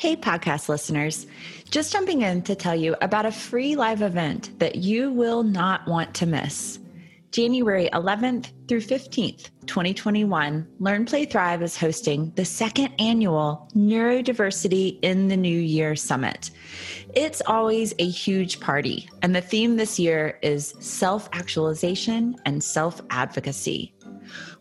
Hey, podcast listeners. Just jumping in to tell you about a free live event that you will not want to miss. January 11th through 15th, 2021, Learn, Play, Thrive is hosting the second annual Neurodiversity in the New Year Summit. It's always a huge party, and the theme this year is self actualization and self advocacy.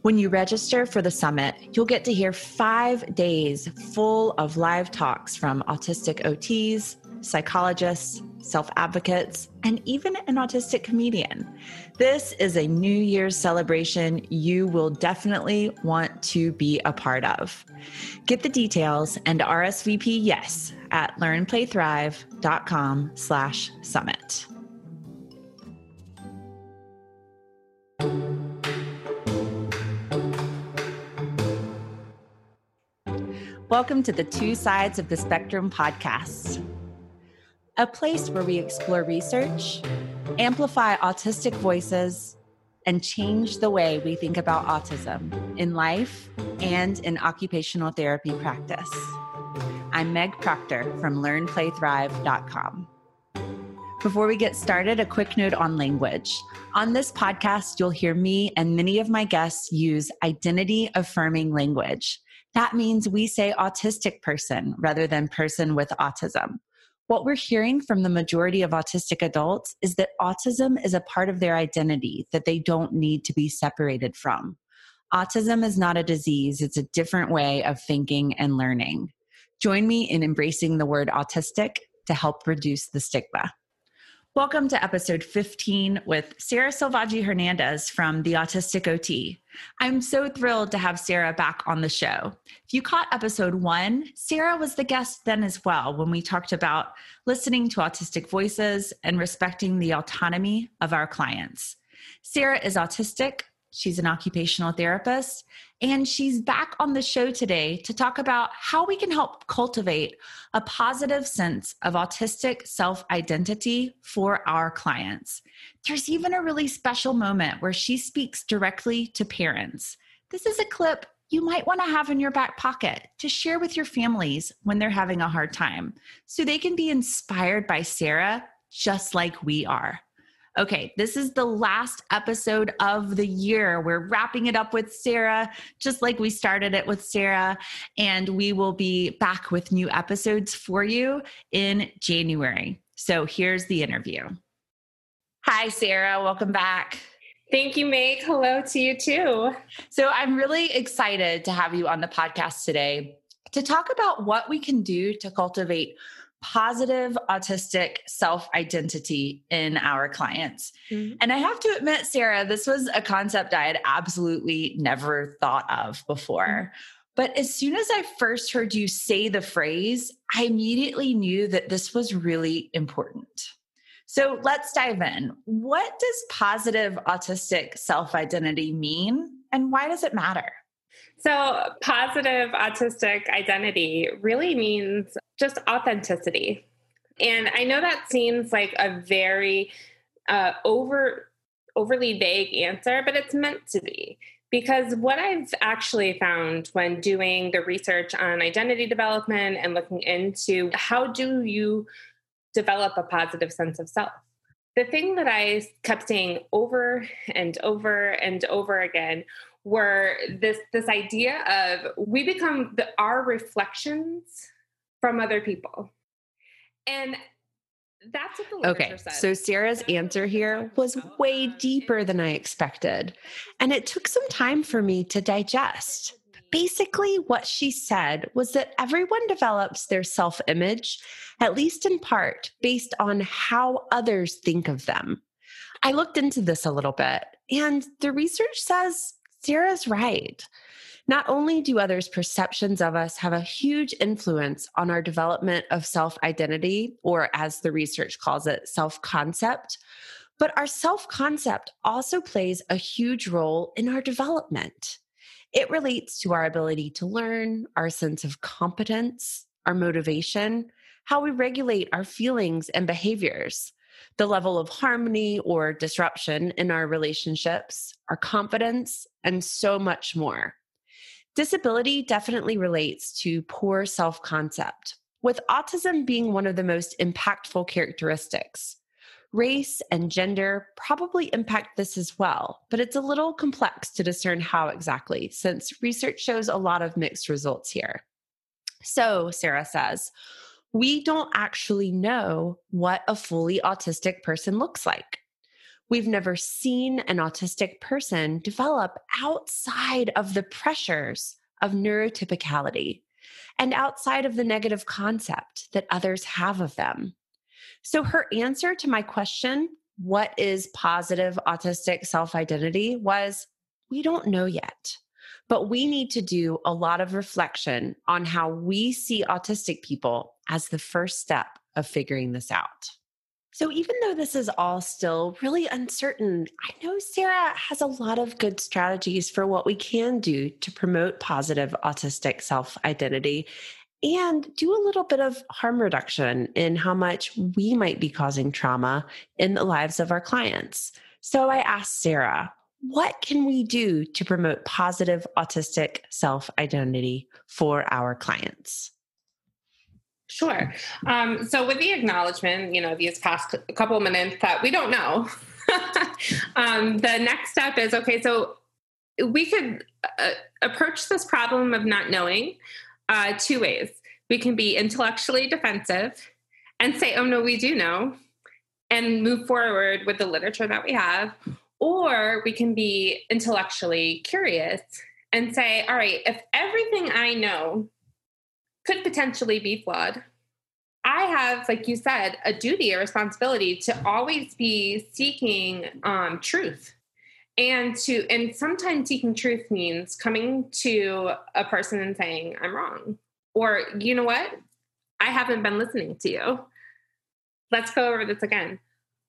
When you register for the summit, you'll get to hear five days full of live talks from autistic OTs, psychologists, self advocates, and even an autistic comedian. This is a New Year's celebration you will definitely want to be a part of. Get the details and RSVP yes at learnplaythrive.com slash summit. Welcome to the Two Sides of the Spectrum podcast, a place where we explore research, amplify autistic voices, and change the way we think about autism in life and in occupational therapy practice. I'm Meg Proctor from LearnPlayThrive.com. Before we get started, a quick note on language. On this podcast, you'll hear me and many of my guests use identity affirming language. That means we say autistic person rather than person with autism. What we're hearing from the majority of autistic adults is that autism is a part of their identity that they don't need to be separated from. Autism is not a disease, it's a different way of thinking and learning. Join me in embracing the word autistic to help reduce the stigma. Welcome to episode 15 with Sarah Selvaggi Hernandez from The Autistic OT. I'm so thrilled to have Sarah back on the show. If you caught episode one, Sarah was the guest then as well when we talked about listening to autistic voices and respecting the autonomy of our clients. Sarah is autistic, She's an occupational therapist, and she's back on the show today to talk about how we can help cultivate a positive sense of autistic self identity for our clients. There's even a really special moment where she speaks directly to parents. This is a clip you might want to have in your back pocket to share with your families when they're having a hard time so they can be inspired by Sarah just like we are. Okay, this is the last episode of the year. We're wrapping it up with Sarah, just like we started it with Sarah. And we will be back with new episodes for you in January. So here's the interview. Hi, Sarah. Welcome back. Thank you, Meg. Hello to you too. So I'm really excited to have you on the podcast today to talk about what we can do to cultivate positive autistic self identity in our clients. Mm-hmm. And I have to admit, Sarah, this was a concept I had absolutely never thought of before. Mm-hmm. But as soon as I first heard you say the phrase, I immediately knew that this was really important. So let's dive in. What does positive autistic self identity mean, and why does it matter? So, positive autistic identity really means just authenticity. And I know that seems like a very uh, over overly vague answer, but it's meant to be. Because what I've actually found when doing the research on identity development and looking into how do you develop a positive sense of self, the thing that I kept saying over and over and over again were this this idea of we become the, our reflections from other people. And that's what the okay so sarah's answer here was way deeper than i expected and it took some time for me to digest. Basically what she said was that everyone develops their self-image at least in part based on how others think of them. I looked into this a little bit and the research says Sarah's right. Not only do others' perceptions of us have a huge influence on our development of self identity, or as the research calls it, self concept, but our self concept also plays a huge role in our development. It relates to our ability to learn, our sense of competence, our motivation, how we regulate our feelings and behaviors the level of harmony or disruption in our relationships, our confidence, and so much more. Disability definitely relates to poor self concept. with autism being one of the most impactful characteristics. Race and gender probably impact this as well, but it's a little complex to discern how exactly, since research shows a lot of mixed results here. So, Sarah says, we don't actually know what a fully autistic person looks like. We've never seen an autistic person develop outside of the pressures of neurotypicality and outside of the negative concept that others have of them. So, her answer to my question, what is positive autistic self identity, was we don't know yet. But we need to do a lot of reflection on how we see autistic people as the first step of figuring this out. So, even though this is all still really uncertain, I know Sarah has a lot of good strategies for what we can do to promote positive autistic self identity and do a little bit of harm reduction in how much we might be causing trauma in the lives of our clients. So, I asked Sarah, what can we do to promote positive autistic self identity for our clients? Sure. Um, so, with the acknowledgement, you know, these past couple of minutes that we don't know, um, the next step is okay, so we could uh, approach this problem of not knowing uh, two ways. We can be intellectually defensive and say, oh, no, we do know, and move forward with the literature that we have. Or we can be intellectually curious and say, all right, if everything I know could potentially be flawed. I have, like you said, a duty, a responsibility to always be seeking um, truth. And to, and sometimes seeking truth means coming to a person and saying, I'm wrong. Or, you know what? I haven't been listening to you. Let's go over this again.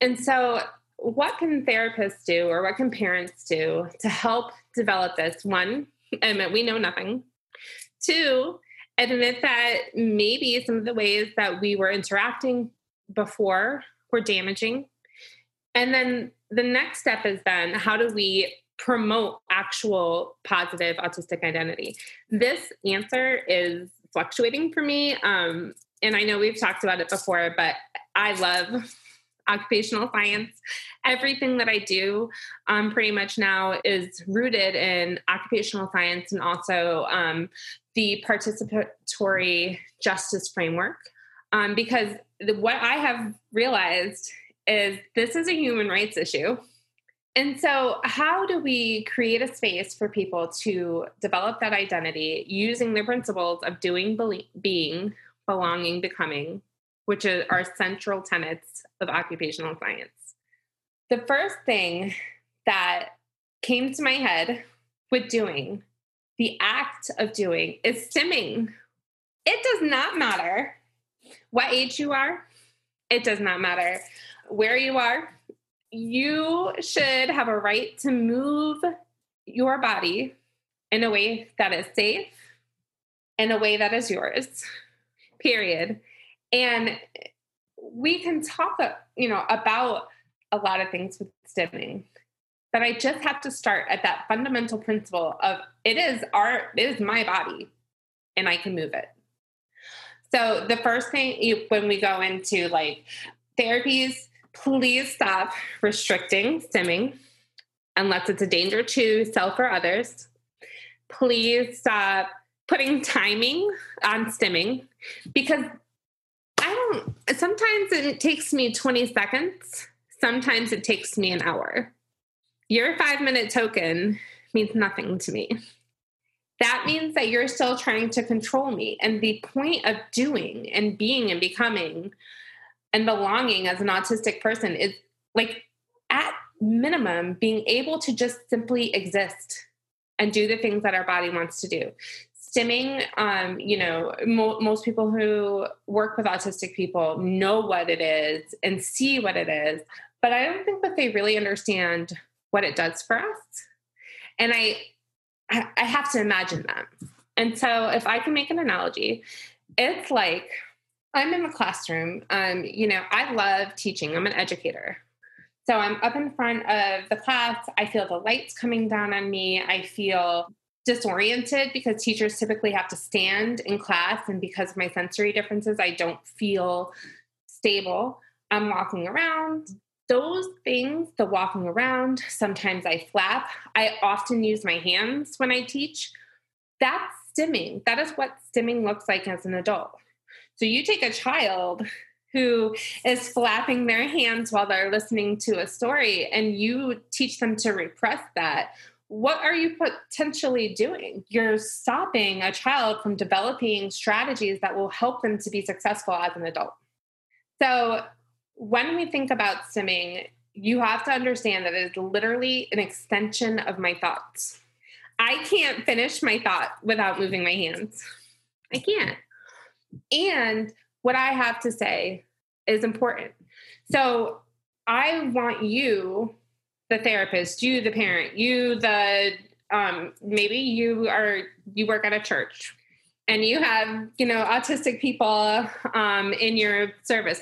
And so, what can therapists do or what can parents do to help develop this? One, admit we know nothing. Two, admit that maybe some of the ways that we were interacting before were damaging. And then the next step is then how do we promote actual positive autistic identity? This answer is fluctuating for me. Um, and I know we've talked about it before, but I love occupational science. Everything that I do um, pretty much now is rooted in occupational science and also um, the participatory justice framework. Um, because the, what I have realized is this is a human rights issue. And so, how do we create a space for people to develop that identity using the principles of doing, being, belonging, becoming, which are central tenets of occupational science. The first thing that came to my head with doing, the act of doing, is stimming. It does not matter what age you are, it does not matter where you are. You should have a right to move your body in a way that is safe, in a way that is yours, period. And we can talk, uh, you know, about a lot of things with stimming, but I just have to start at that fundamental principle of it is our, it is my body, and I can move it. So the first thing you, when we go into like therapies, please stop restricting stimming unless it's a danger to self or others. Please stop putting timing on stimming because I don't, sometimes it takes me 20 seconds. Sometimes it takes me an hour. Your five minute token means nothing to me. That means that you're still trying to control me. And the point of doing and being and becoming and belonging as an autistic person is like at minimum being able to just simply exist and do the things that our body wants to do stimming um, you know mo- most people who work with autistic people know what it is and see what it is but i don't think that they really understand what it does for us. And i i have to imagine that and so if i can make an analogy it's like i'm in the classroom um, you know i love teaching. I'm an educator. So i'm up in front of the class. I feel the lights coming down on me. I feel disoriented because teachers typically have to stand in class and because of my sensory differences i don't feel stable. I'm walking around. Those things the walking around sometimes i flap. I often use my hands when i teach. That's stimming. That is what stimming looks like as an adult. So you take a child who is flapping their hands while they're listening to a story and you teach them to repress that what are you potentially doing? You're stopping a child from developing strategies that will help them to be successful as an adult. So, when we think about stimming, you have to understand that it is literally an extension of my thoughts. I can't finish my thought without moving my hands. I can't. And what I have to say is important. So, I want you the therapist, you the parent, you the um, maybe you are you work at a church and you have you know autistic people um, in your service.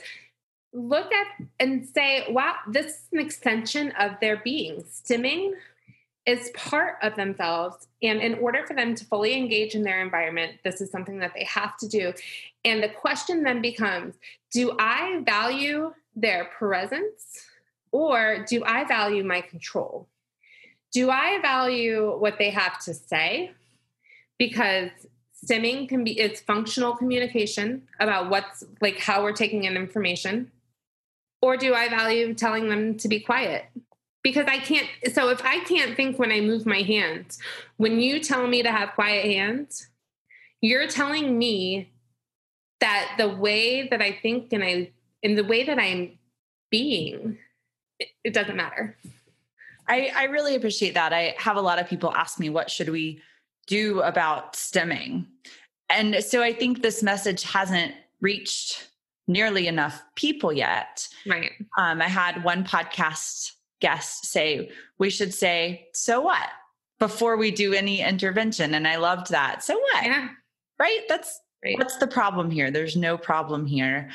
Look at and say wow this is an extension of their being. Stimming is part of themselves. And in order for them to fully engage in their environment this is something that they have to do. And the question then becomes do i value their presence or do I value my control? Do I value what they have to say? Because stimming can be it's functional communication about what's like how we're taking in information. Or do I value telling them to be quiet? Because I can't so if I can't think when I move my hands, when you tell me to have quiet hands, you're telling me that the way that I think and I in the way that I'm being it, doesn't matter. I, I really appreciate that. I have a lot of people ask me, what should we do about stimming? And so I think this message hasn't reached nearly enough people yet. Right. Um, I had one podcast guest say, we should say, so what? Before we do any intervention. And I loved that. So what? Yeah. Right? That's right. what's the problem here? There's no problem here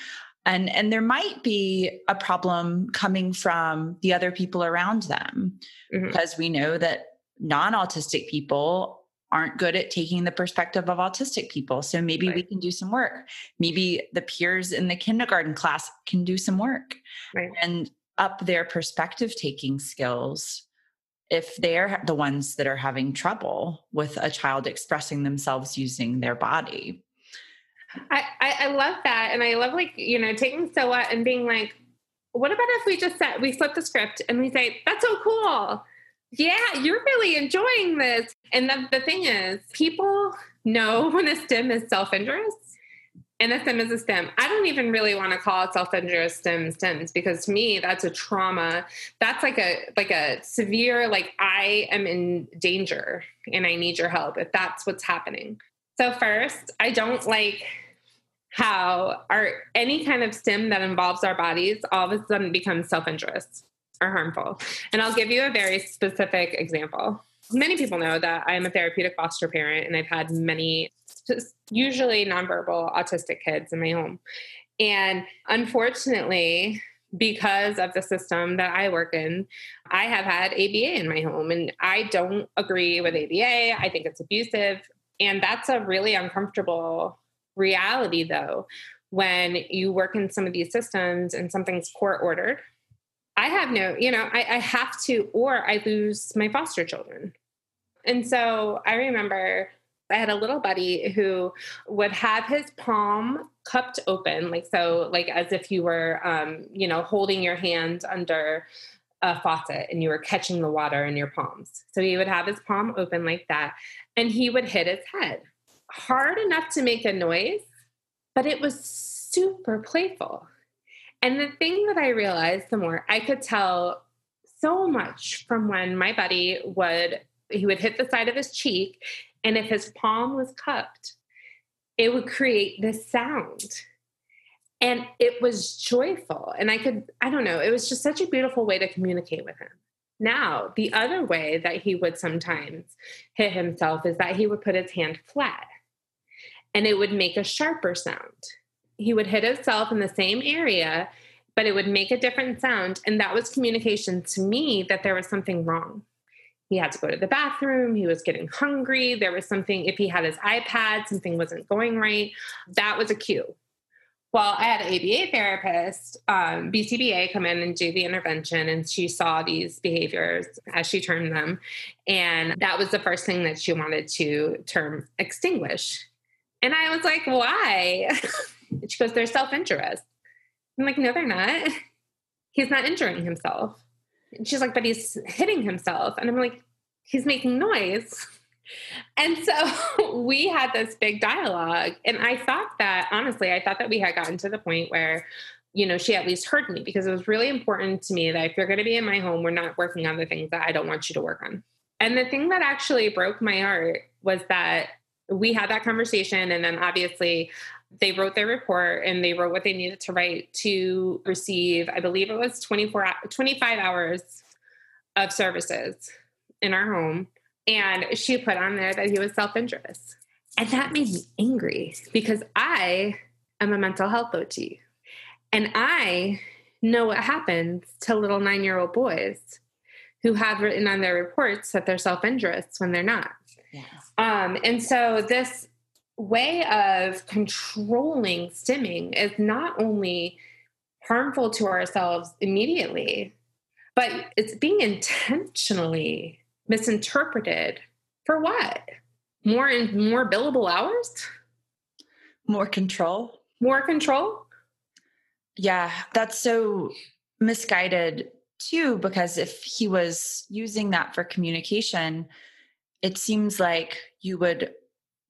and and there might be a problem coming from the other people around them mm-hmm. because we know that non-autistic people aren't good at taking the perspective of autistic people so maybe right. we can do some work maybe the peers in the kindergarten class can do some work right. and up their perspective taking skills if they're the ones that are having trouble with a child expressing themselves using their body I, I, I love that. And I love like, you know, taking so what and being like, what about if we just set, we flip the script and we say, that's so cool. Yeah, you're really enjoying this. And the, the thing is, people know when a stim is self interest and a stim is a stim. I don't even really want to call it self-injurious stim stims because to me that's a trauma. That's like a like a severe like I am in danger and I need your help if that's what's happening. So first, I don't like how our any kind of stim that involves our bodies all of a sudden becomes self-interest or harmful. And I'll give you a very specific example. Many people know that I'm a therapeutic foster parent and I've had many usually nonverbal autistic kids in my home. And unfortunately, because of the system that I work in, I have had ABA in my home and I don't agree with ABA. I think it's abusive. And that's a really uncomfortable reality though when you work in some of these systems and something's court ordered i have no you know I, I, have to or i lose my foster children. And so i remember i had a little buddy who would have his palm cupped open like so like as if you were um, you know holding your hand under a faucet and you were catching the water in your palms. So he would have his palm open like that and he would hit his head hard enough to make a noise, but it was super playful. And the thing that I realized the more I could tell so much from when my buddy would he would hit the side of his cheek and if his palm was cupped it would create this sound. And it was joyful. And i could i don't know it was just such a beautiful way to communicate with him. Now the other way that he would sometimes hit himself is that he would put his hand flat and it would make a sharper sound. He would hit himself in the same area, but it would make a different sound. And that was communication to me that there was something wrong. he had to go to the bathroom. He was getting hungry. There was something, if he had his iPad, something wasn't going right. That was a cue. Well, I had an ABA therapist, um, BCBA, come in and do the intervention, and she saw these behaviors as she termed them. And that was the first thing that she wanted to term extinguish. And I was like, why? she goes, they're self injurious. I'm like, no, they're not. He's not injuring himself. And she's like, but he's hitting himself. And I'm like, he's making noise. And so we had this big dialogue. And I thought that, honestly, I thought that we had gotten to the point where, you know, she at least heard me because it was really important to me that if you're going to be in my home, we're not working on the things that I don't want you to work on. And the thing that actually broke my heart was that we had that conversation. And then obviously, they wrote their report and they wrote what they needed to write to receive, I believe it was 24, 25 hours of services in our home. And she put on there that he was self injurious. And that made me angry because I am a mental health OT. And I know what happens to little nine year old boys who have written on their reports that they're self injurious when they're not. Yeah. Um, and so this way of controlling stimming is not only harmful to ourselves immediately, but it's being intentionally misinterpreted for what? More and more billable hours? More control? More control? Yeah, that's so misguided too, because if he was using that for communication, it seems like you would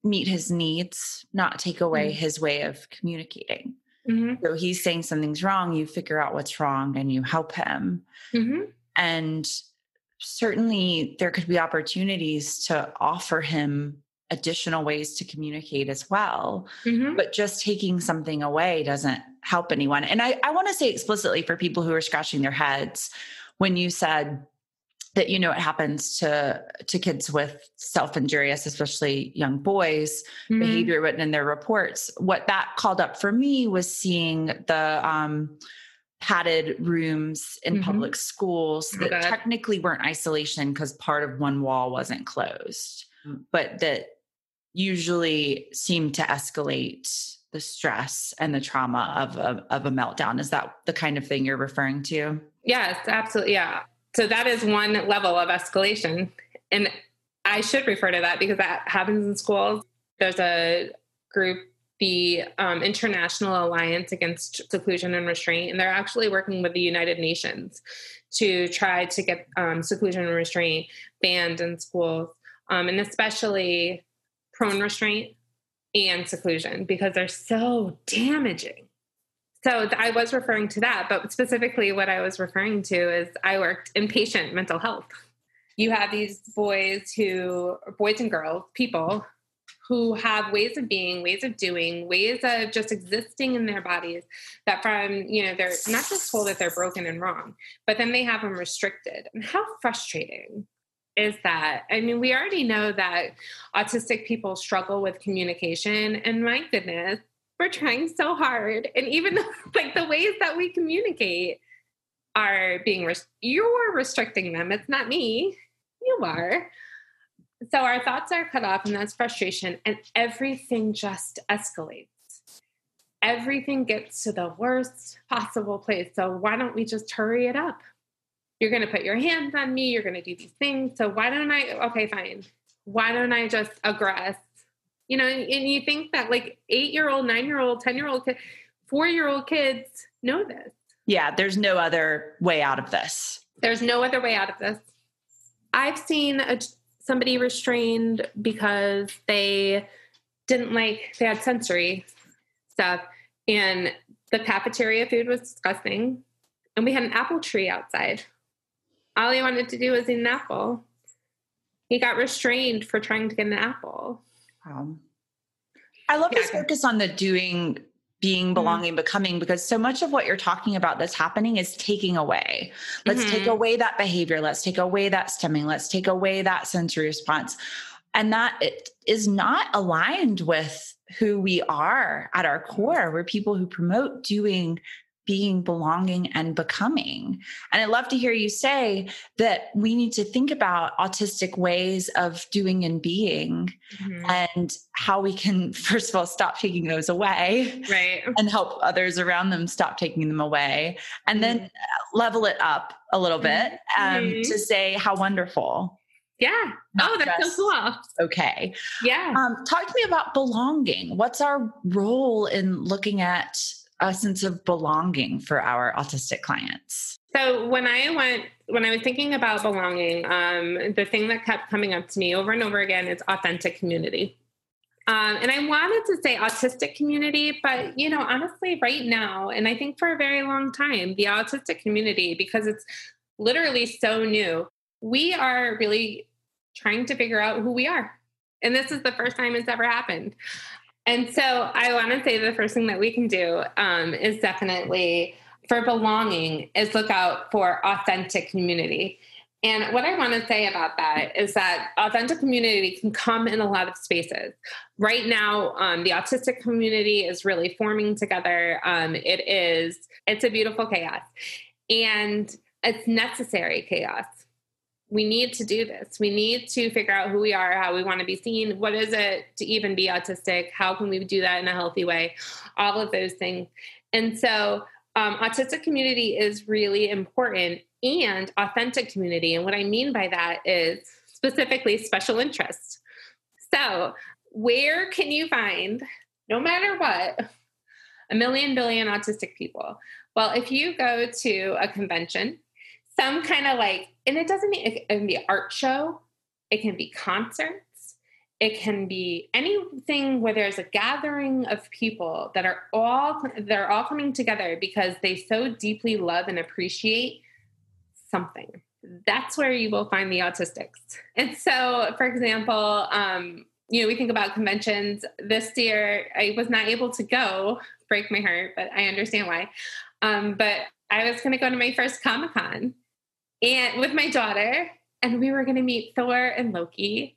meet his needs, not take away mm-hmm. his way of communicating. Mm-hmm. So he's saying something's wrong, you figure out what's wrong and you help him. Mm-hmm. And certainly there could be opportunities to offer him additional ways to communicate as well. Mm-hmm. But just taking something away doesn't help anyone. And I, I want to say explicitly for people who are scratching their heads when you said, that you know it happens to to kids with self-injurious especially young boys mm-hmm. behavior written in their reports what that called up for me was seeing the um, padded rooms in mm-hmm. public schools that okay. technically weren't isolation because part of one wall wasn't closed mm-hmm. but that usually seem to escalate the stress and the trauma of a, of a meltdown is that the kind of thing you're referring to yes absolutely yeah so that is one level of escalation. And I should refer to that because that happens in schools. There's a group, the um, International Alliance Against Seclusion and Restraint, and they're actually working with the United Nations to try to get um, seclusion and restraint banned in schools, um, and especially prone restraint and seclusion because they're so damaging. So I was referring to that, but specifically what I was referring to is I worked in patient mental health. You have these boys who, boys and girls, people who have ways of being, ways of doing, ways of just existing in their bodies that from, you know, they're not just told that they're broken and wrong, but then they have them restricted. And how frustrating is that? I mean, we already know that autistic people struggle with communication, and my goodness, we're trying so hard. And even like the ways that we communicate are being res- you're restricting them. It's not me. You are. So our thoughts are cut off and that's frustration. And everything just escalates. Everything gets to the worst possible place. So why don't we just hurry it up? You're going to put your hands on me. You're going to do these things. So why don't i okay fine. Why don't i just aggress you know, and, you think that like eight year old, nine year old, 10 year old, four year old kids know this. Yeah, there's no other way out of this. There's no other way out of this. I've seen a, somebody restrained because they didn't like, they had sensory stuff, and the cafeteria food was disgusting. And we had an apple tree outside. All he wanted to do was eat an apple. He got restrained for trying to get an apple. Um, I love yeah. this focus on the doing, being, mm-hmm. belonging, mm-hmm. becoming, because so much of what you're talking about that's happening is taking away. Let's mm-hmm. take away that behavior. Let's take away that stimming. Let's take away that sensory response. And that it is not aligned with who we are at our core. We're people who promote doing, being, belonging, and becoming. And I'd love to hear you say that we need to think about autistic ways of doing and being mm-hmm. and how we can, first of all, stop taking those away. Right. And help others around them stop taking them away. And mm-hmm. then level it up a little bit um, mm-hmm. to say how wonderful. Yeah. Not oh, that's so cool. Okay. Yeah. Um, talk to me about belonging. What's our role in looking at a sense of belonging for our autistic clients? So when I went, when I was thinking about belonging, um, the thing that kept coming up to me over and over again is authentic community. Um, and I wanted to say autistic community, but you know, honestly, right now, and I think for a very long time, the autistic community, because it's literally so new, we are really trying to figure out who we are. And this is the first time it's ever happened. And so I want to say the first thing that we can do um, is definitely for belonging is look out for authentic community. And what I want to say about that is that authentic community can come in a lot of spaces. Right now, um, the autistic community is really forming together. Um, it is, it's a beautiful chaos, and it's necessary chaos we need to do this. We need to figure out who we are, how we want to be seen. What is it to even be autistic? How can we do that in a healthy way? All of those things. And so, um, autistic community is really important and authentic community. And what I mean by that is specifically special interest. So, where can you find, no matter what, a million billion autistic people? Well, if you go to a convention, some kind of like, and it doesn't mean it can be art show, it can be concerts, it can be anything where there's a gathering of people that are all they're all coming together because they so deeply love and appreciate something. That's where you will find the autistics. And so, for example, um, you know, we think about conventions. This year, I was not able to go, break my heart, but I understand why. Um, but I was going to go to my first Comic Con and with my daughter, and we were going to meet Thor and Loki.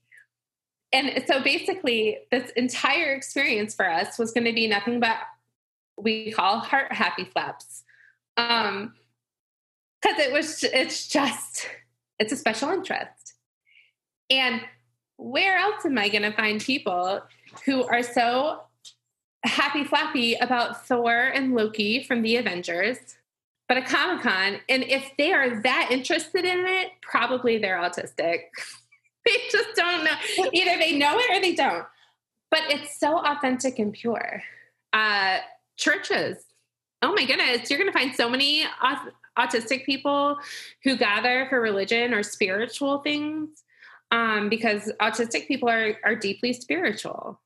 And so basically, this entire experience for us was going to be nothing but we call heart happy flaps. Um, because it was, it's just, it's a special interest. And where else am I going to find people who are so happy flappy about Thor and Loki from the Avengers but a Comic Con, and if they are that interested in it, probably they're autistic. they just don't know. Either they know it or they don't. But it's so authentic and pure. Uh, churches, oh my goodness, you're going to find so many autistic people who gather for religion or spiritual things um, because autistic people are, are deeply spiritual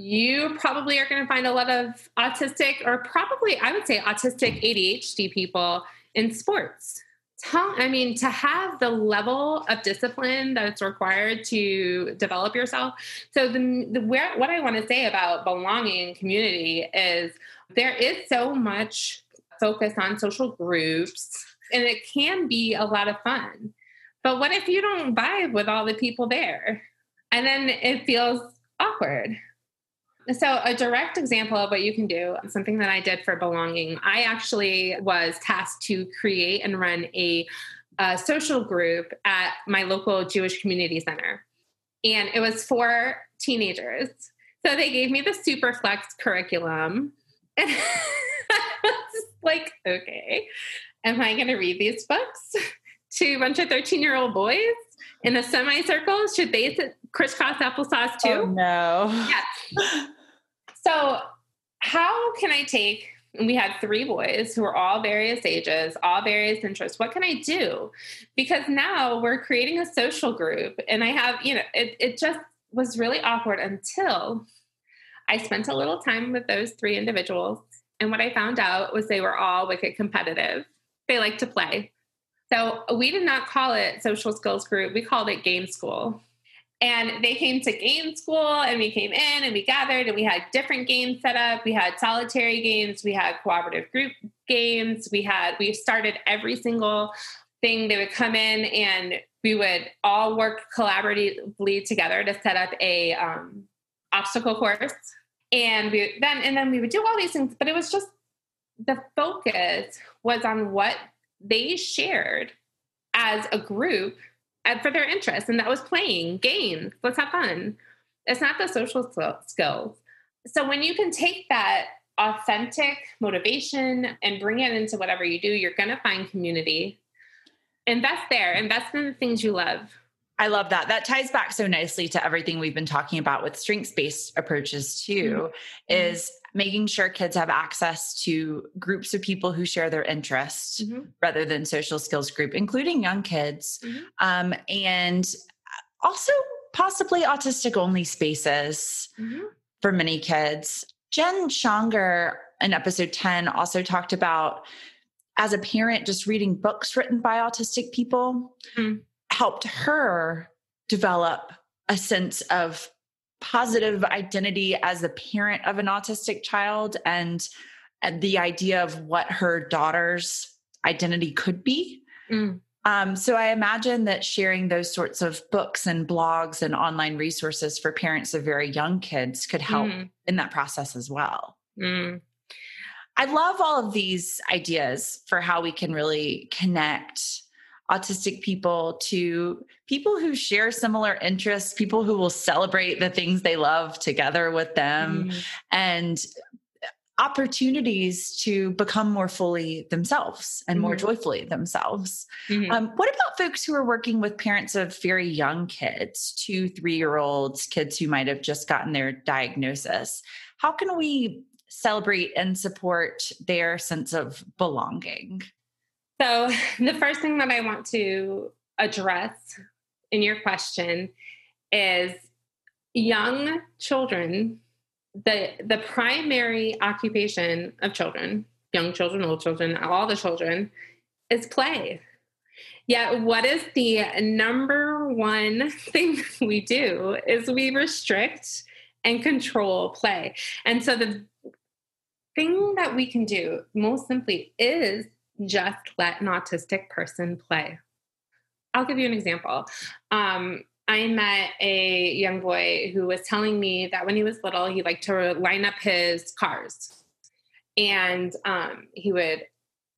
you probably are going to find a lot of autistic or probably i would say autistic adhd people in sports. Tell, i mean to have the level of discipline that's required to develop yourself. So the, the where what i want to say about belonging community is there is so much focus on social groups and it can be a lot of fun. But what if you don't vibe with all the people there? And then it feels awkward so, a direct example of what you can do, something that I did for belonging, I actually was tasked to create and run a, a social group at my local Jewish community center. And it was for teenagers. So, they gave me the Superflex curriculum. And I was like, okay, am I going to read these books to a bunch of 13 year old boys in a semicircle? Should they crisscross applesauce oh, too? Oh, no. Yeah. So, how can I take? we had three boys who were all various ages, all various interests. What can I do? Because now we're creating a social group, and I have, you know, it, it just was really awkward until I spent a little time with those three individuals. And what I found out was they were all wicked competitive. They like to play. So we did not call it social skills group, we called it game school. And they came to game school and we came in and we gathered and we had different games set up. We had solitary games, we had cooperative group games, we had, we started every single thing. They would come in and we would all work collaboratively together to set up a um, obstacle course. And we then, and then we would do all these things, but it was just the focus was on what they shared as a group for their interests, and that was playing games. Let's have fun. It's not the social skills. So when you can take that authentic motivation and bring it into whatever you do, you're going to find community. Invest there, invest in the things you love. I love that. That ties back so nicely to everything we've been talking about with strengths based approaches, too, mm-hmm. is making sure kids have access to groups of people who share their interests mm-hmm. rather than social skills group, including young kids. Mm-hmm. Um, and also possibly autistic only spaces mm-hmm. for many kids. Jen Shonger in episode 10 also talked about as a parent, just reading books written by autistic people mm. helped her develop a sense of positive identity as a parent of an autistic child and, and the idea of what her daughter's identity could be. Mm. Um, so I imagine that sharing those sorts of books and blogs and online resources for parents of very young kids could help mm. in that process as well. Mm. I love all of these ideas for how we can really connect autistic people to people who share similar interests, people who will celebrate the things they love together with them, mm. and opportunities to become more fully themselves and more mm-hmm. joyfully themselves. Mm-hmm. Um, what about folks who are working with parents of very young kids, two, three year olds, kids who might have just gotten their diagnosis? How can we celebrate and support their sense of belonging? So, the first thing that I want to address in your question is young children the the primary occupation of children young children old children all the children is play. Yet what is the number one thing we do is we restrict and control play. And so the thing that we can do most simply is just let an autistic person play. I'll give you an example. Um, I met a young boy who was telling me that when he was little, he liked to line up his cars. And um, he would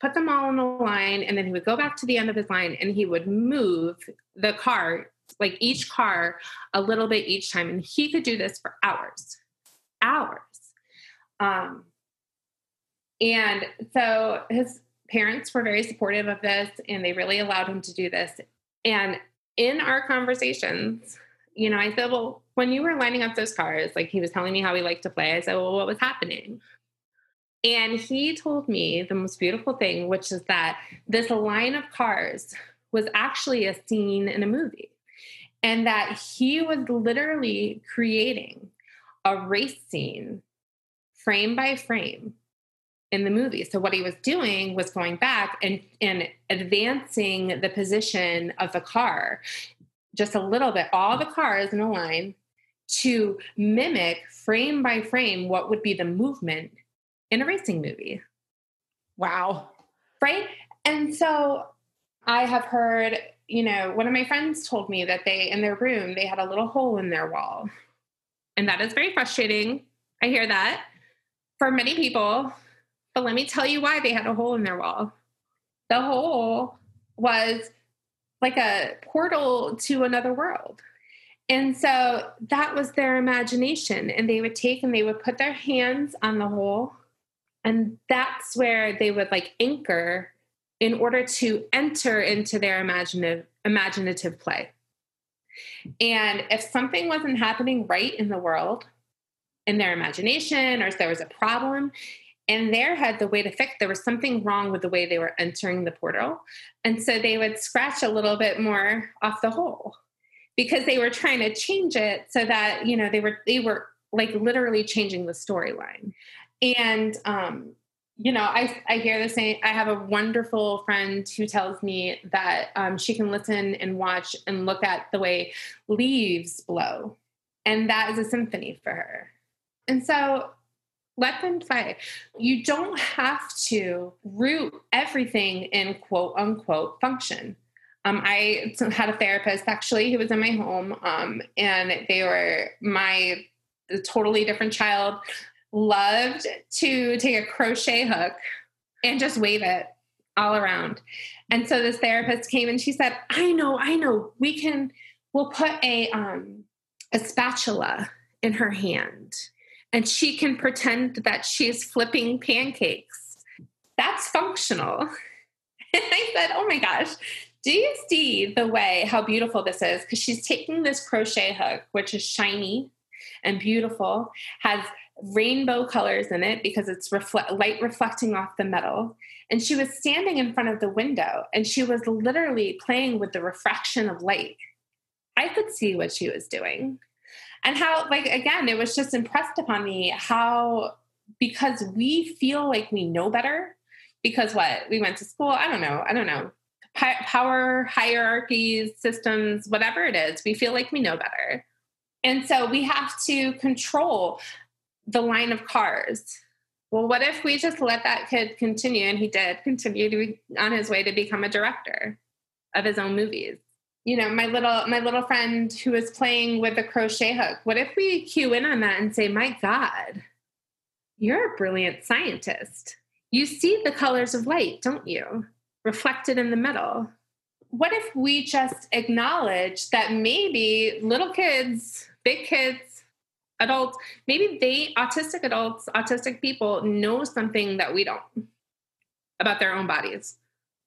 put them all in a line, and then he would go back to the end of his line and he would move the car, like each car, a little bit each time. And he could do this for hours, hours. Um, and so his parents were very supportive of this and they really allowed him to do this. And in our conversations, you know, I said, Well, when you were lining up those cars, like he was telling me how he liked to play, I said, Well, what was happening? And he told me the most beautiful thing, which is that this line of cars was actually a scene in a movie. And that he was literally creating a race scene frame by frame in the movie. So what he was doing was going back and and advancing the position of the car just a little bit, all the cars in a line to mimic frame by frame what would be the movement in a racing movie. Wow. Right? And so I have heard, you know, one of my friends told me that they in their room they had a little hole in their wall. And that is very frustrating. I hear that. For many people, but let me tell you why they had a hole in their wall. The hole was like a portal to another world. And so that was their imagination. And they would take and they would put their hands on the hole. And that's where they would like anchor in order to enter into their imaginative imaginative play. And if something wasn't happening right in the world, in their imagination, or if there was a problem, in their head the way to fix there was something wrong with the way they were entering the portal. And so they would scratch a little bit more off the hole because they were trying to change it so that you know they were they were like literally changing the storyline. And um you know i i hear the same i have a wonderful friend who tells me that um, she can listen and watch and look at the way leaves blow. And that is a symphony for her. And so let them play. You don't have to root everything in quote unquote function. Um, I had a therapist actually who was in my home, um, and they were my totally different child. Loved to take a crochet hook and just wave it all around. And so this therapist came and she said, I know, I know, we can, we'll put a, um, a spatula in her hand and she can pretend that she's flipping pancakes. That's functional. And I said, Oh my gosh, do you see the way how beautiful this is? Because she's taking this crochet hook, which is shiny and beautiful, has rainbow colors in it because it's light reflecting off the metal. And she was standing in front of the window and she was literally playing with the refraction of light. I could see what she was doing. And how, like, again, it was just impressed upon me how, because we feel like we know better, because what? We went to school, I don't know, I don't know, power hierarchies, systems, whatever it is, we feel like we know better. And so we have to control the line of cars. Well, what if we just let that kid continue? And he did continue to be on his way to become a director of his own movies. You know, my little my little friend who was playing with a crochet hook. What if we cue in on that and say, "My God, you're a brilliant scientist. You see the colors of light, don't you? Reflected in the metal." What if we just acknowledge that maybe little kids, big kids, adults, maybe they, autistic adults, autistic people, know something that we don't about their own bodies.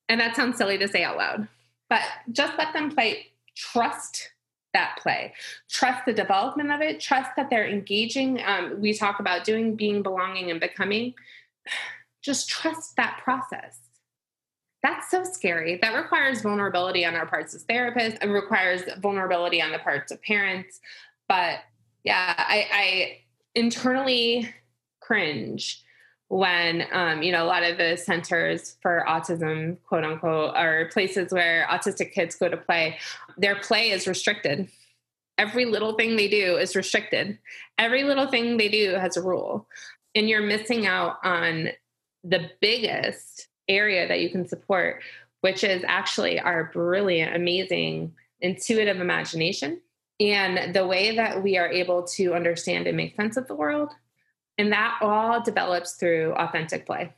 And that sounds silly to say out loud, but just let them play. Trust that play. Trust the development of it. Trust that they're engaging. Um, we talk about doing, being, belonging, and becoming. Just trust that process. That's so scary. That requires vulnerability on our parts as therapists and requires vulnerability on the parts of parents. But yeah, I, I internally cringe when um, you know a lot of the centers for autism quote unquote are places where autistic kids go to play their play is restricted every little thing they do is restricted every little thing they do has a rule and you're missing out on the biggest area that you can support which is actually our brilliant amazing intuitive imagination and the way that we are able to understand and make sense of the world. And that all develops through authentic play.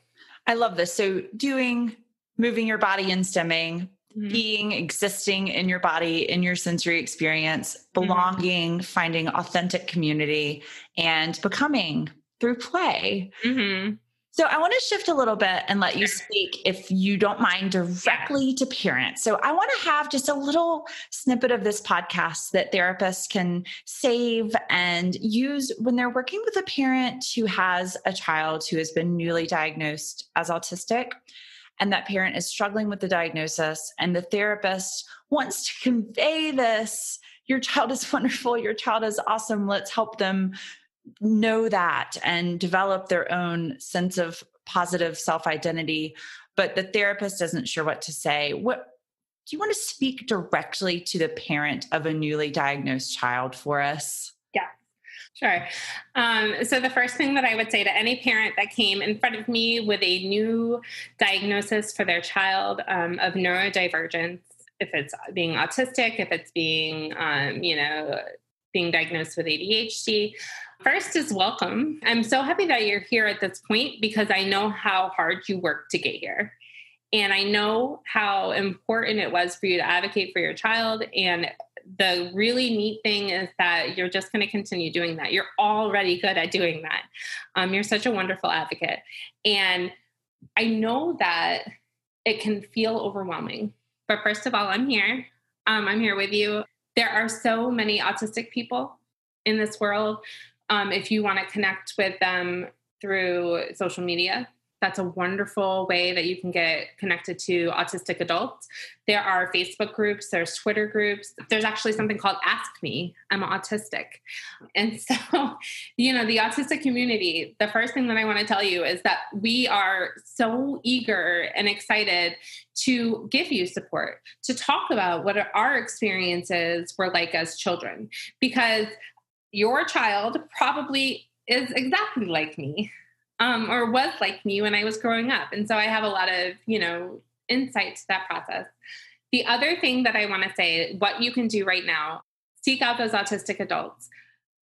I love this. So, doing, moving your body and stimming, mm-hmm. being, existing in your body, in your sensory experience, mm-hmm. belonging, mm-hmm. finding authentic community, and becoming through play. Mm-hmm. So I want to shift a little bit and let you speak, if you don't mind, directly to parents. So I want to have just a little snippet of this podcast that therapists can save and use when they're working with a parent who has a child who has been newly diagnosed as autistic. And that parent is struggling with the diagnosis, and the therapist wants to convey this your child is wonderful, your child is awesome, let's help them know that and develop their own sense of positive self identity but the therapist isn't sure what to say what do you want to speak directly to the parent of a newly diagnosed child for us yeah Sure. Um, so, the first thing that I would say to any parent that came in front of me with a new diagnosis for their child um, of neurodivergence, if it's being autistic, if it's being, um, you know, being diagnosed with ADHD, First is welcome. I'm so happy that you're here at this point because I know how hard you worked to get here. And I know how important it was for you to advocate for your child. And the really neat thing is that you're just going to continue doing that. You're already good at doing that. Um, you're such a wonderful advocate. And I know that it can feel overwhelming. But first of all, I'm here. Um, I'm here with you. There are so many autistic people in this world um, if you want to connect with them through social media, that's a wonderful way that you can get connected to autistic adults. There are Facebook groups, there's Twitter groups. There's actually something called Ask Me, I'm autistic. And so, you know, the autistic community, the first thing that I want to tell you is that we are so eager and excited to give you support, to talk about what our experiences were like as children. Because your child probably is exactly like me um, or was like me when I was growing up. And so I have a lot of, you know, insight to that process. The other thing that I want to say, what you can do right now, seek out those autistic adults,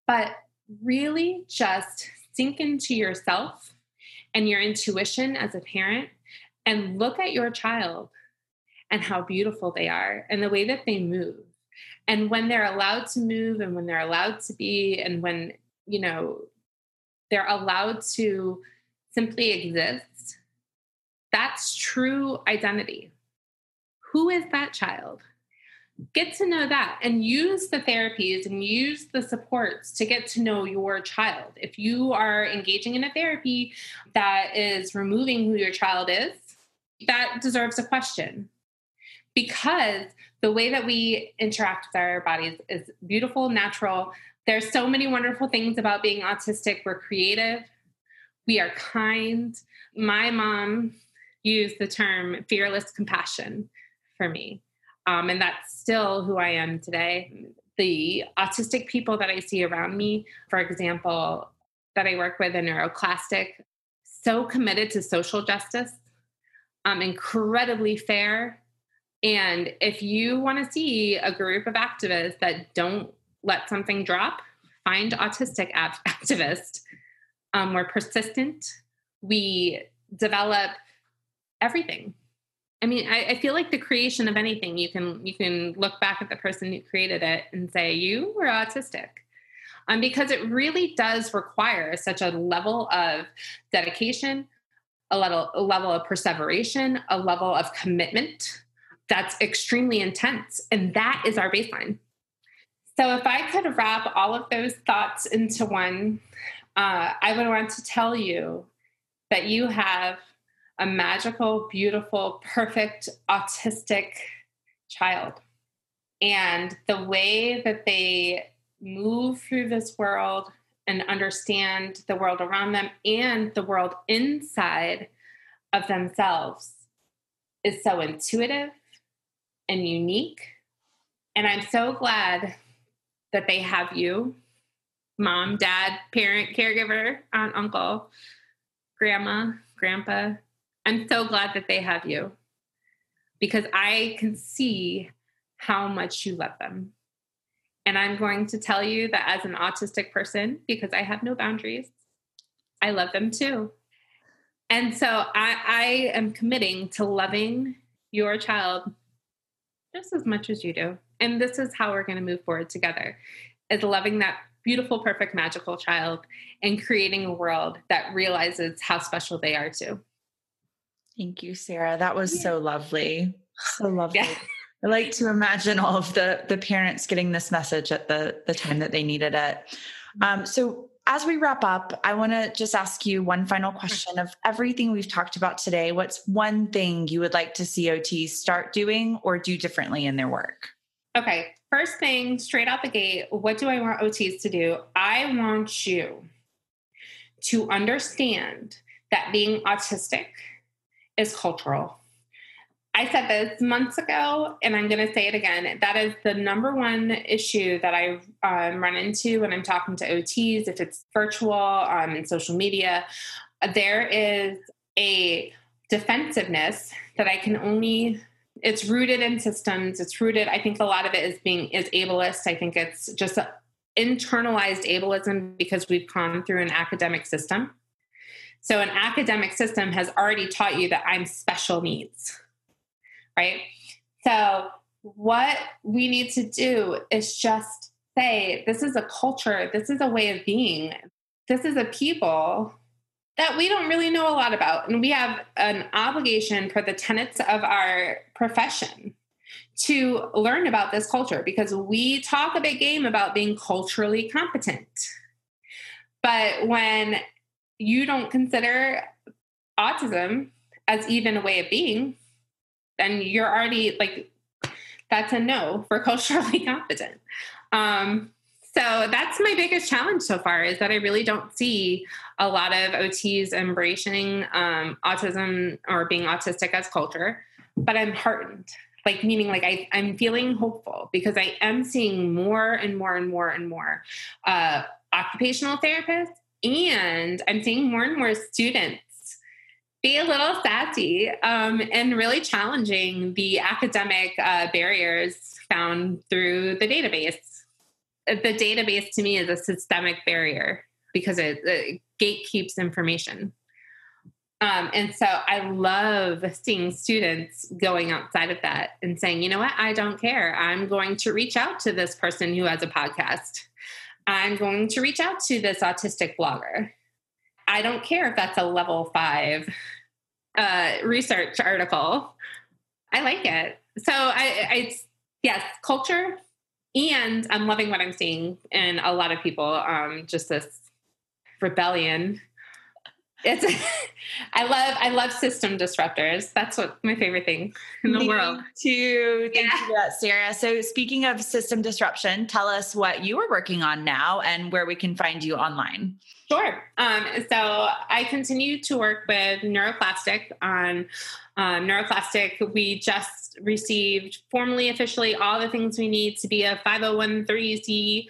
but really just sink into yourself and your intuition as a parent and look at your child and how beautiful they are and the way that they move. And when they're allowed to move and when they're allowed to be, and when, you know, they're allowed to simply exist, that's true identity. Who is that child? Get to know that and use the therapies and use the supports to get to know your child. If you are engaging in a therapy that is removing who your child is, that deserves a question because the way that we interact with our bodies is beautiful, natural. There's so many wonderful things about being autistic. We're creative, we are kind. My mom used the term fearless compassion for me. Um, and that's still who I am today. The autistic people that I see around me, for example, that I work with in neuroclastic, so committed to social justice, um, incredibly fair. And if you want to see a group of activists that don't let something drop, find autistic activists. Um, we're persistent. We develop everything. I mean, I, I, feel like the creation of anything, you can you can look back at the person who created it and say you were autistic, um, because it really does require such a level of dedication, a level a level of perseveration, a level of commitment that's extremely intense, and that is our baseline. So, if I could wrap all of those thoughts into one, uh, I would want to tell you that you have a magical, beautiful, perfect autistic child. And the way that they move through this world and understand the world around them and the world inside of themselves is so intuitive and unique. And I'm so glad that they have you mom, dad, parent, caregiver, aunt, uncle, grandma, grandpa, I'm so glad that they have you because I can see how much you love them. And I'm going to tell you that as an autistic person, because I have no boundaries, I love them too. And so I, I am committing to loving your child just as much as you do. And this is how we're going to move forward together is loving that beautiful, perfect, magical child and creating a world that realizes how special they are too. Thank you, Sarah. That was yeah. so lovely. So lovely. Yeah. I like to imagine all of the the parents getting this message at the the time that they needed it. Um, so as we wrap up, I want to just ask you one final question of everything we've talked about today. What's one thing you would like to see OTs start doing or do differently in their work? Okay, first thing, straight out the gate, what do I want OTs to do? I want you to understand that being autistic is cultural. I said this months ago, and I'm going to say it again. That is the number one issue that I um, run into when I'm talking to OTs, if it's virtual, um, in social media. There is a defensiveness that I can only it's rooted in systems it's rooted i think a lot of it is being is ableist i think it's just internalized ableism because we've gone through an academic system so an academic system has already taught you that I'm special needs, right? So what we need to do is just say, this is a culture, this is a way of being, this is a people that we don't really know a lot about. And we have an obligation for the tenets of our profession to learn about this culture because we talk a big game about being culturally competent. But when you don't consider autism as even a way of being, then you're already like, that's a no for culturally competent. Um, so that's my biggest challenge so far is that I really don't see a lot of OTs embracing um, autism or being autistic as culture, but I'm heartened. Like meaning, like I, I'm feeling hopeful because I am seeing more and more and more and more uh, occupational therapists and I'm seeing more and more students be a little sassy um, and really challenging the academic uh, barriers found through the database. The database to me is a systemic barrier because it, it gatekeeps information. Um, and so I love seeing students going outside of that and saying, you know what, I don't care. I'm going to reach out to this person who has a podcast. I'm going to reach out to this autistic blogger. I don't care if that's a level five uh, research article. I like it. So I, I, yes, culture, and I'm loving what I'm seeing in a lot of people. Um, just this rebellion it's I love I love system disruptors. That's what my favorite thing in the Me world. Too. Thank Yeah. you for that, Sarah. So speaking of system disruption, tell us what you are working on now and where we can find you online. Sure. Um, so I continue to work with Neuroclastic on um, Neuroclastic. We just received formally, officially, all the things we need to be a 501c,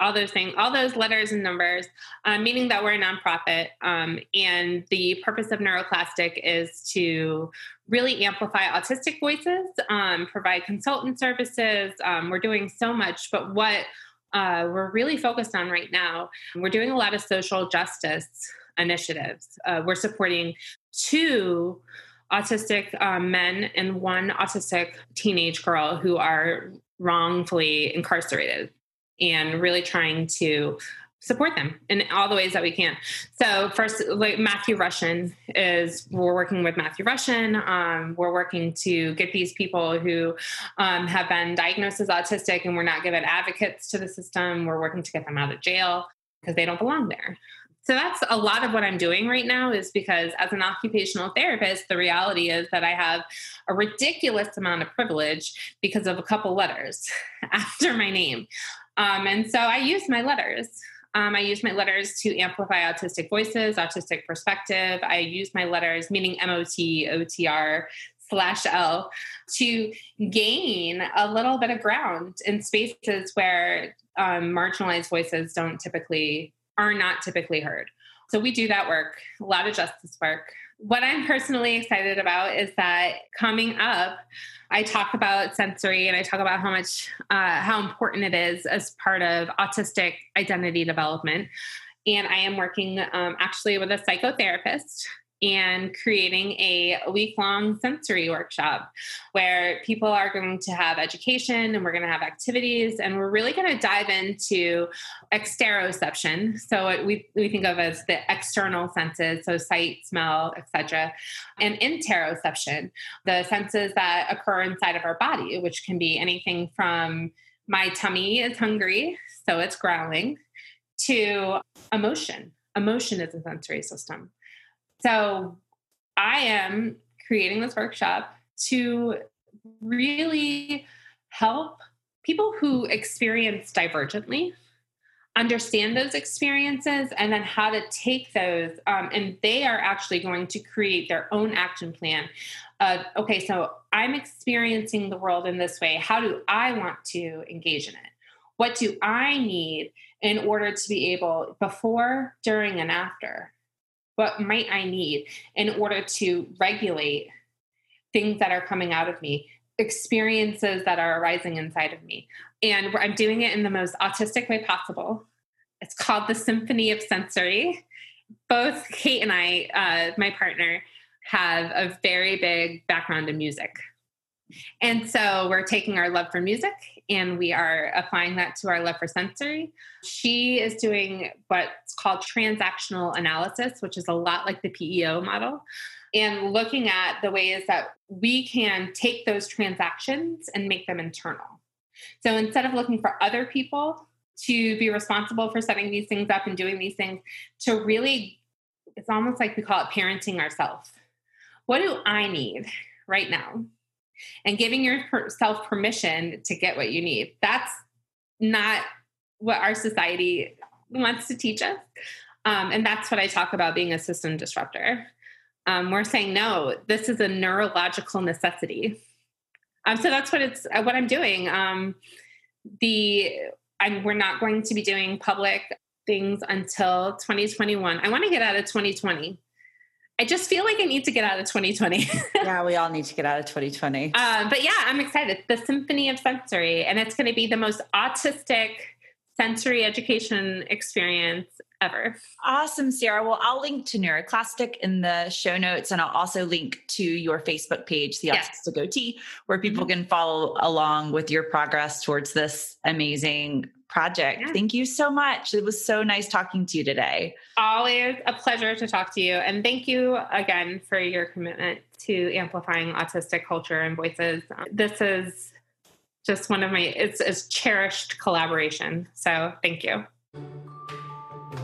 all those things, all those letters and numbers, uh, meaning that we're a nonprofit. Um, and the purpose of Neuroclastic is to really amplify autistic voices, um, provide consultant services. We're doing so much, but what uh, we're really focused on right now. We're doing a lot of social justice initiatives. Uh, we're supporting two autistic um, men and one autistic teenage girl who are wrongfully incarcerated and really trying to support them in all the ways that we can. So first, like Matthew Rushin is we're working with Matthew Rushin. Um, we're working to get these people who um, have been diagnosed as autistic and we're not given advocates to the system. We're working to get them out of jail because they don't belong there. So that's a lot of what I'm doing right now is because as an occupational therapist, the reality is that I have a ridiculous amount of privilege because of a couple letters after my name. Um, and so I use my letters. Um, I use my letters to amplify autistic voices, autistic perspective. I use my letters, meaning MOT, OTR, slash L, to gain a little bit of ground in spaces where um, marginalized voices don't typically, are not typically heard. So we do that work, a lot of justice work. What I'm personally excited about is that coming up, I talk about sensory and I talk about how much, uh, how important it is as part of autistic identity development. And I am working um, actually with a psychotherapist and creating a week long sensory workshop where people are going to have education and we're going to have activities and we're really going to dive into exteroception. So we, we think of as the external senses so sight smell etc and interoception the senses that occur inside of our body which can be anything from my tummy is hungry so it's growling to emotion. Emotion is a sensory system so I am creating this workshop to really help people who experience divergently understand those experiences and then how to take those um, and they are actually going to create their own action plan okay so i'm experiencing the world in this way. How do i want to engage in it? What do i need in order to be able before during and after what might I need in order to regulate things that are coming out of me, experiences that are arising inside of me. And I'm doing it in the most autistic way possible. It's called the Symphony of Sensory. Both Kate and I, uh, my partner, have a very big background in music. And so we're taking our love for music and we are applying that to our love for sensory. She is doing what's called transactional analysis, which is a lot like the PEO model, and looking at the ways that we can take those transactions and make them internal. So instead of looking for other people to be responsible for setting these things up and doing these things, to really, it's almost like we call it parenting ourselves. What do I need right now? And giving yourself permission to get what you need. That's not what our society wants to teach us. Um, and that's what I talk about being a system disruptor. Um, we're saying, no, this is a neurological necessity. Um, so that's what it's uh, what I'm doing. Um, the I'm, we're not going to be doing public things until 2021. I want to get out of 2020. I just feel like I need to get out of 2020. yeah, we all need to get out of 2020. Um, but yeah, I'm excited. The Symphony of Sensory, and it's going to be the most autistic sensory education experience ever. Awesome, Sarah. Well, I'll link to Neuroclastic in the show notes, and I'll also link to your Facebook page, The. Autistic OT, where people mm-hmm. can follow along with your progress towards this amazing project. Yeah. Thank you so much. It was so nice talking to you today. Always a pleasure to talk to you. And thank you again for your commitment to amplifying autistic culture and voices. This is just one of my it's a cherished collaboration. So thank you.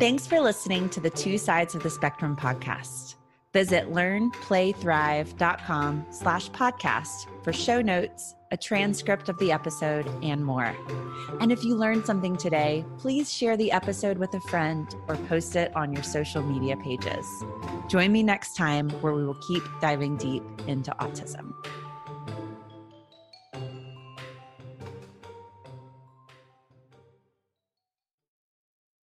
Thanks for listening to the Two Sides of the Spectrum podcast. Visit learnplaythrive.com slash podcast for show notes, a transcript of the episode, and more. And if you learned something today, please share the episode with a friend or post it on your social media pages. Join me next time where we will keep diving deep into autism.